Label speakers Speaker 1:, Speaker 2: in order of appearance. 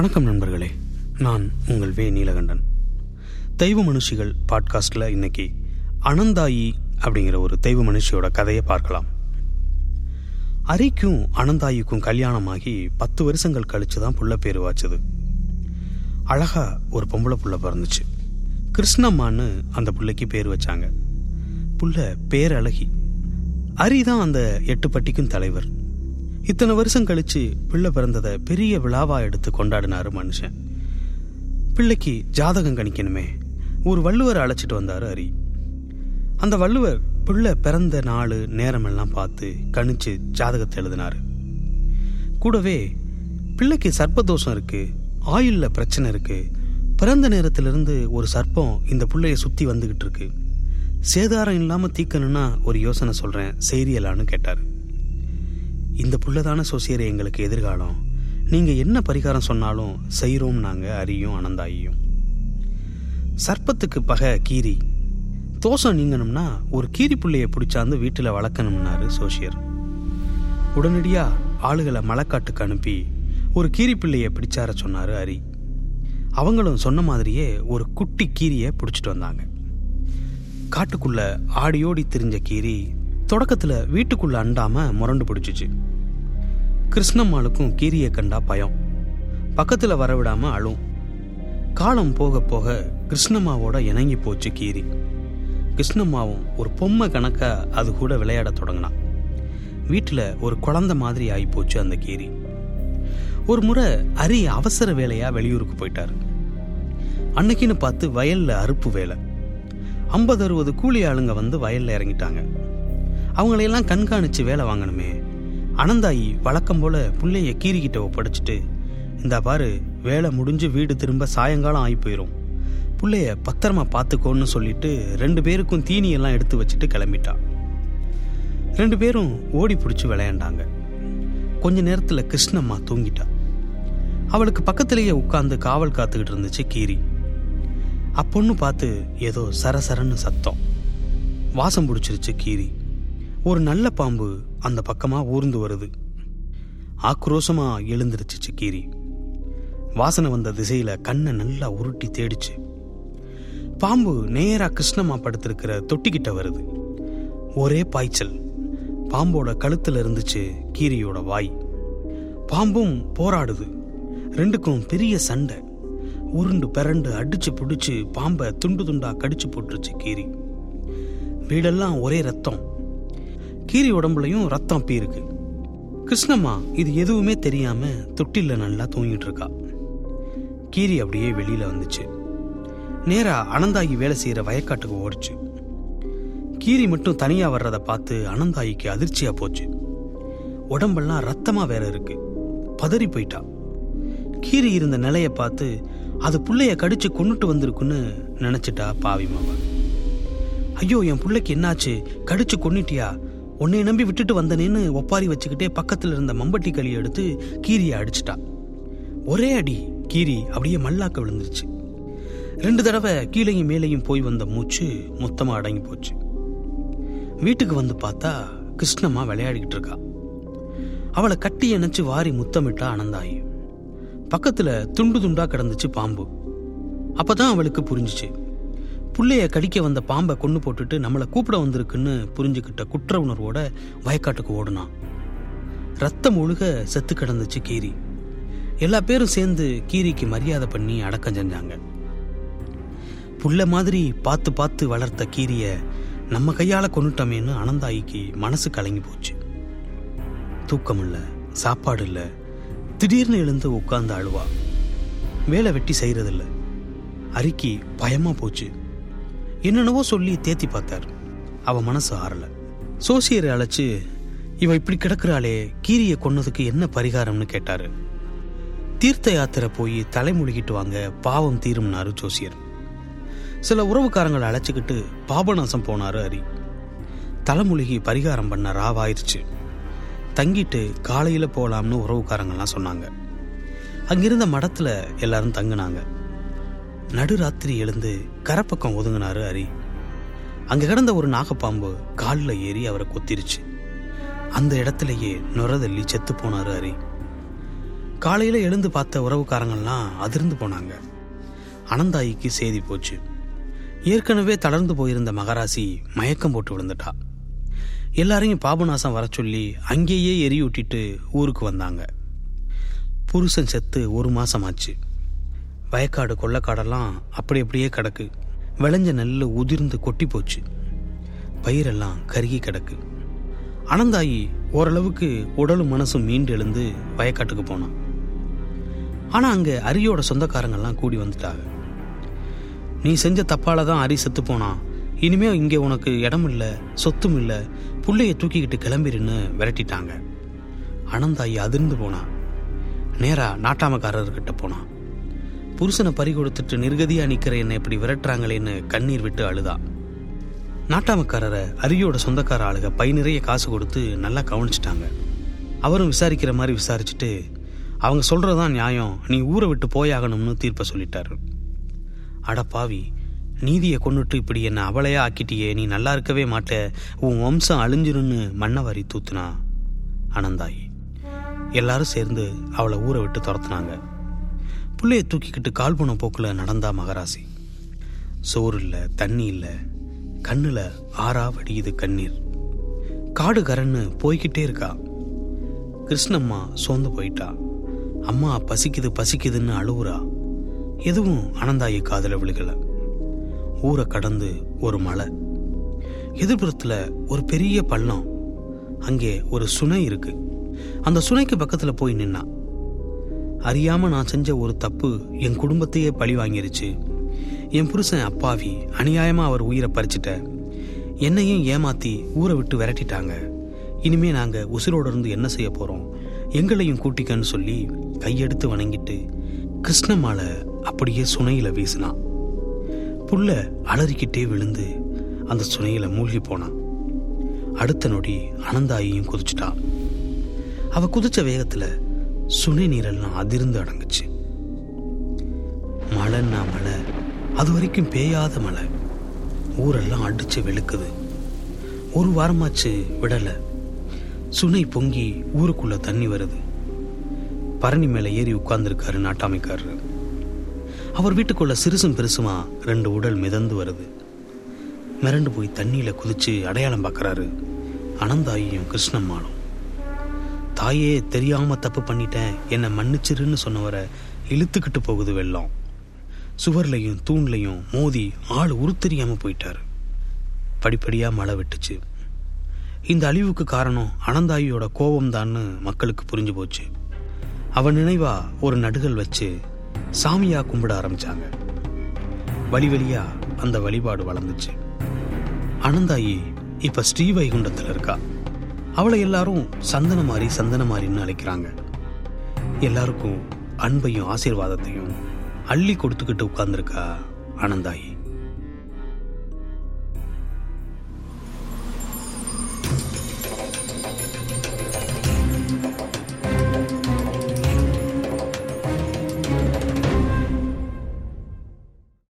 Speaker 1: வணக்கம் நண்பர்களே. நான் உங்கள் வே நீலகண்டன். தெய்வ மனுஷிகள் பாட்காஸ்டில் இன்னைக்கு அனந்தாயி அப்படிங்கிற ஒரு தெய்வ மனுஷியோட கதையை பார்க்கலாம். அரிக்கும் அனந்தாயிக்கும் கல்யாணமாகி பத்து வருஷங்கள் கழிச்சு தான் புள்ள பேர் வாச்சுது அழகா ஒரு பொம்பளை புள்ள பிறந்துச்சு. கிருஷ்ணம்மான்னு அந்த புள்ளைக்கு பேர் வச்சாங்க. புள்ள பேரழகி. அரி தான் அந்த எட்டு பட்டிக்கும் தலைவர். இத்தனை வருஷம் கழிச்சு பிள்ளை பிறந்ததை பெரிய விழாவா எடுத்து கொண்டாடினாரு மனுஷன். பிள்ளைக்கு ஜாதகம் கணிக்கணுமே. ஒரு வள்ளுவர் அழைச்சிட்டு வந்தாரு அரி அந்த வள்ளுவர் பிள்ளை பிறந்த நாள் நேரமெல்லாம் பார்த்து கணிச்சு ஜாதகத்தை எழுதினாரு. கூடவே பிள்ளைக்கு சர்ப்பதோஷம் இருக்கு ஆயுள்ல பிரச்சனை இருக்கு பிறந்த நேரத்திலிருந்து ஒரு சர்ப்பம் இந்த பிள்ளைய சுத்தி வந்துகிட்டு இருக்கு. சேதாரம் இல்லாம தீக்கணும்னா ஒரு யோசனை சொல்றேன் செய்தியலான்னு கேட்டாரு. இந்த புள்ளதான சோசியர் எங்களுக்கு எதிர்காலம். நீங்கள் என்ன பரிகாரம் சொன்னாலும் செய்கிறோம் நாங்கள் அரியும் அனந்தாயியும் சர்ப்பத்துக்கு பகை கீரி. தோஷம் நீங்கணும்னா ஒரு கீரி பிள்ளையை பிடிச்சாந்து வீட்டில் வளர்க்கணும்னாரு சோசியர். உடனடியாக ஆளுகளை மலைக்காட்டுக்கு அனுப்பி ஒரு கீரி பிள்ளையை பிடிச்சார சொன்னார் அரி. அவங்களும் சொன்ன மாதிரியே ஒரு குட்டி கீரியை பிடிச்சிட்டு வந்தாங்க. காட்டுக்குள்ளே ஆடியோடி திரிஞ்ச கீரி தொடக்கத்தில் வீட்டுக்குள்ள அண்டாம முரண்டு பிடிச்சிச்சு. கிருஷ்ணம்மாளுக்கும் கீரியை கண்டா பயம். பக்கத்தில் வரவிடாம அழும். காலம் போக போக கிருஷ்ணம்மாவோட இணங்கி போச்சு கீரி. கிருஷ்ணம்மாவும் ஒரு பொம்மை கணக்காக அது கூட விளையாட தொடங்கினான். வீட்டில் ஒரு குழந்தை மாதிரி ஆகி போச்சு அந்த கீரி. ஒரு முறை அரி அவசர வேலையா வெளியூருக்கு போயிட்டார். அன்னைக்குன்னு பார்த்து வயல்ல அறுப்பு வேலை. ஐம்பது அறுபது கூலி ஆளுங்க வந்து வயல்ல இறங்கிட்டாங்க. அவங்களையெல்லாம் கண்காணித்து வேலை வாங்கணுமே. அனந்தாயி வழக்கம் போல பிள்ளைய கீரிக்கிட்ட ஒப்படைச்சிட்டு இந்த பாரு வேலை முடிஞ்சு வீடு திரும்ப சாயங்காலம் ஆகி போயிடும் பிள்ளைய பத்திரமா பார்த்துக்கோன்னு சொல்லிட்டு ரெண்டு பேருக்கும் தீனியெல்லாம் எடுத்து வச்சுட்டு கிளம்பிட்டா. ரெண்டு பேரும் ஓடி பிடிச்சி விளையாண்டாங்க. கொஞ்ச நேரத்தில் கிருஷ்ணம்மா தூங்கிட்டா. அவளுக்கு பக்கத்திலேயே உட்காந்து காவல் காத்துக்கிட்டு இருந்துச்சு கீரி. அப்பொன்னு பார்த்து ஏதோ சரசரன்னு சத்தம். வாசம் பிடிச்சிருச்சு கீரி. ஒரு நல்ல பாம்பு அந்த பக்கமா ஊர்ந்து வருது. ஆக்ரோஷமா எழுந்துருச்சு கீரி வாசனை வந்த திசையில கண்ணை நல்லா உருட்டி தேடிச்சு. பாம்பு நேரா கிருஷ்ணம்மா படுத்திருக்கிற தொட்டிக்கிட்ட வருது. ஒரே பாய்ச்சல். பாம்போட கழுத்துல இருந்துச்சு கீரியோட வாய். பாம்பும் போராடுது. ரெண்டுக்கும் பெரிய சண்டை. உருண்டு பிறண்டு அடிச்சு பிடிச்சு பாம்பை துண்டு துண்டா கடிச்சு போட்டுருச்சு கீரி. வீடெல்லாம் ஒரே ரத்தம். கீரி உடம்புலையும் ரத்தம் அப்பி இருக்கு கிருஷ்ணம்மா இது எதுவுமே தெரியாம தொட்டில நல்லா தூங்கிட்டு இருக்கா கீரி அப்படியே வெளியில வந்துச்சு. நேரா அனந்தாயி வேலை செய்யற வயக்காட்டுக்கு ஓடிச்சு. கீரி மட்டும் தனியா வர்றத பார்த்து அனந்தாயிக்கு அதிர்ச்சியா போச்சு. உடம்பெல்லாம் ரத்தமா வேற இருக்கு. பதறி போயிட்டா. கீரி இருந்த நிலைய பார்த்து அது புள்ளைய கடிச்சு கொண்டுட்டு வந்திருக்குன்னு நினைச்சிட்டா பாவி மாமா. ஐயோ என் பிள்ளைக்கு என்னாச்சு? கடிச்சு கொன்னிட்டியா? உன்னை நம்பி விட்டுட்டு வந்தனேன்னு ஒப்பாரி வச்சுக்கிட்டே பக்கத்தில் இருந்த மம்பட்டி களியை எடுத்து கீரியை அடிச்சிட்டா. ஒரே அடி கீரி அப்படியே மல்லாக்க விழுந்துருச்சு. ரெண்டு தடவை கீழையும் மேலேயும் போய் வந்த மூச்சு மொத்தமாக அடங்கி போச்சு. வீட்டுக்கு வந்து பார்த்தா கிருஷ்ணம்மா விளையாடிக்கிட்டு இருக்கா. அவளை கட்டி அணைச்சு வாரி முத்தமிட்டா அனந்தாயி. பக்கத்தில் துண்டு துண்டா கிடந்துச்சு பாம்பு. அப்பதான் அவளுக்கு புரிஞ்சுச்சு. புள்ளைய கடிக்க வந்த பாம்பை கொண்டு போட்டுட்டு நம்மளை கூப்பிட வந்திருக்குன்னு புரிஞ்சுக்கிட்ட குற்ற உணர்வோட வயக்காட்டுக்கு ஓடுனான். ரத்தம் ஒழுக செத்து கிடந்துச்சு கீரி. எல்லா பேரும் சேர்ந்து கீரிக்கு மரியாதை பண்ணி அடக்கம் செஞ்சாங்க. புள்ள மாதிரி பார்த்து பார்த்து வளர்த்த கீரிய நம்ம கையால கொண்டுட்டோமேன்னு அனந்தாயிக்கு மனசு கலங்கி போச்சு. தூக்கம் இல்ல சாப்பாடு இல்ல திடீர்னு எழுந்து உட்கார்ந்து அழுவா. வேலை வெட்டி செய்யறதில்ல. அரிக்கி பயமா போச்சு. என்னென்னவோ சொல்லி தேத்தி பார்த்தார். அவன் மனசு ஆறல. சோசியரை அழைச்சு இவ இப்படி கிடக்குறாளே கீரியை கொன்னதுக்கு என்ன பரிகாரம்னு கேட்டாரு. தீர்த்த யாத்திரை போய் தலைமுழுகிட்டு வாங்க பாவம் தீரும்னாரு ஜோசியர் சில உறவுக்காரங்களை அழைச்சிக்கிட்டு பாபநாசம் போனாரு ஹரி. தலைமுழுகி பரிகாரம் பண்ண ராவாயிருச்சு. தங்கிட்டு காலையில போலாம்னு உறவுக்காரங்கள்லாம் சொன்னாங்க. அங்கிருந்த மடத்துல எல்லாரும் தங்கினாங்க. நடுராத்திரி எழுந்து கரப்பக்கம் ஒதுங்கினாரு ஹரி. அங்க கிடந்த ஒரு நாகப்பாம்பு காலில் ஏறி அவரை கொத்திருச்சு. அந்த இடத்துலயே நுரதள்ளி செத்து போனாரு ஹரி. காலையில் எழுந்து பார்த்த உறவுக்காரங்கள்லாம் அதிர்ந்து போனாங்க. அனந்தாயிக்கு செய்தி போச்சு. ஏற்கனவே தளர்ந்து போயிருந்த மகராசி மயக்கம் போட்டு விழுந்துட்டா. எல்லாரையும் பாபநாசம் வர சொல்லி அங்கேயே எரியூட்டிட்டு ஊருக்கு வந்தாங்க. புருஷன் செத்து ஒரு மாசமாச்சு. வயக்காடு கொள்ளக்காடெல்லாம் அப்படி அப்படியே கிடக்கு. விளைஞ்ச நெல் உதிர்ந்து கொட்டி போச்சு. பயிரெல்லாம் கருகி கிடக்கு. அனந்தாயி ஓரளவுக்கு உடலும் மனசும் மீண்டு எழுந்து வயக்காட்டுக்கு போனான். ஆனா அங்க அரியோட சொந்தக்காரங்கெல்லாம் கூடி வந்துட்டாங்க. நீ செஞ்ச தப்பால தான் அரி செத்து போனான். இனிமே இங்கே உனக்கு இடம் இல்லை சொத்தும் இல்லை. புள்ளைய தூக்கிக்கிட்டு கிளம்பிருன்னு விரட்டிட்டாங்க. அனந்தாயி அதிர்ந்து போனான். நேரா நாட்டாமக்காரர்கிட்ட போனான். புருஷனை பறி கொடுத்துட்டு நிர்கதியா நிக்கிற என்னை இப்படி விரட்டுறாங்களேன்னு கண்ணீர் விட்டு அழுதா. நாட்டாமக்காரரை அரியோட சொந்தக்கார ஆளுக பை நிறைய காசு கொடுத்து நல்லா கவனிச்சிட்டாங்க. அவரும் விசாரிக்கிற மாதிரி விசாரிச்சுட்டு அவங்க சொல்கிறதான் நியாயம் நீ ஊரை விட்டு போயாகணும்னு தீர்ப்பை சொல்லிட்டாரு. அட பாவி நீதியை கொண்டுட்டு இப்படி என்ன அவளையா ஆக்கிட்டியே நீ நல்லா இருக்கவே மாட்ட உன் வம்சம் அழிஞ்சிருன்னு மன்னவாரி தூத்துனா? அனந்தாயி. எல்லாரும் சேர்ந்து அவளை ஊரை விட்டு துரத்துனாங்க. பிள்ளையை தூக்கிக்கிட்டு கால் போன போக்கில் நடந்தா மகராசி. சோறு இல்லை தண்ணி இல்லை கண்ணுல ஆறா வடியுது கண்ணீர். காடு கரன்னு போய்கிட்டே இருக்கா. கிருஷ்ணம்மா சோர்ந்து போயிட்டா. அம்மா பசிக்குது பசிக்குதுன்னு அழுவுறா. எதுவும் அனந்தாயி காதல விழுகல. ஊரை கடந்து ஒரு மலை. எதிர்புறத்துல ஒரு பெரிய பள்ளம். அங்கே ஒரு சுனை இருக்கு. அந்த சுனைக்கு பக்கத்துல போய் நின்னா. அறியாம நான் செஞ்ச ஒரு தப்பு என் குடும்பத்தையே பழி வாங்கிருச்சு. என் புருஷன் அப்பாவி அநியாயமா அவர் உயிரை பறிச்சிட்ட. என்னையும் ஏமாத்தி ஊரை விட்டு விரட்டிட்டாங்க. இனிமே நாங்க உசிரோட இருந்து என்ன செய்ய போறோம்? எங்களையும் கூட்டிக்கன்னு சொல்லி கையெடுத்து வணங்கிட்டு கிருஷ்ணமாலை அப்படியே சுனையில வீசினான். புள்ள அலறிக்கிட்டே விழுந்து அந்த சுனையில மூழ்கி போனான். அடுத்த நொடி அனந்தாயியும் குதிச்சிட்டான். அவ குதிச்ச வேகத்துல சுனை நீரெல்லாம் அதிர்ந்து அடங்குச்சு. மழைன்னா மழை? அது வரைக்கும் பெய்யாத மழை. ஊரெல்லாம் அடிச்சு வெளுக்குது. ஒரு வாரமாச்சு விடலை. சுனை பொங்கி ஊருக்குள்ள தண்ணி வருது. பரணி மேலே ஏறி உட்கார்ந்துருக்காரு நாட்டாமைக்காரர். அவர் வீட்டுக்குள்ள சிறுசும் பெருசுமா ரெண்டு உடல் மிதந்து வருது. மிரண்டு போய் தண்ணியில குதிச்சு அடையாளம் பார்க்கறாரு அனந்தாயும் கிருஷ்ணம்மாளும். தாயே தெரியாம தப்பு பண்ணிட்டேன். என்னை மன்னிச்சிருன்னு சொன்னவரை இழுத்துக்கிட்டு போகுது வெள்ளம். சுவர்லையும் தூண்லையும் மோதி ஆள் உருத்தெரியாம போயிட்டார். படிப்படியா மழை விட்டுச்சு. இந்த அழிவுக்கு காரணம் அனந்தாயியோட கோபம்தான்னு மக்களுக்கு புரிஞ்சு போச்சு. அவன் நினைவா ஒரு நடுகள் வச்சு சாமியா கும்பிட ஆரம்பிச்சாங்க. வழி வழியா அந்த வழிபாடு வளர்ந்துச்சு. அனந்தாயி இப்ப ஸ்ரீவைகுண்டத்தில் இருக்கா. அவளை எல்லாரும் சந்தனமாரி சந்தனமாரின்னு அழைக்கிறாங்க. எல்லாருக்கும் அன்பையும் ஆசீர்வாதத்தையும் அள்ளி கொடுத்துக்கிட்டு உட்கார்ந்துருக்கா ஆனந்தாயி.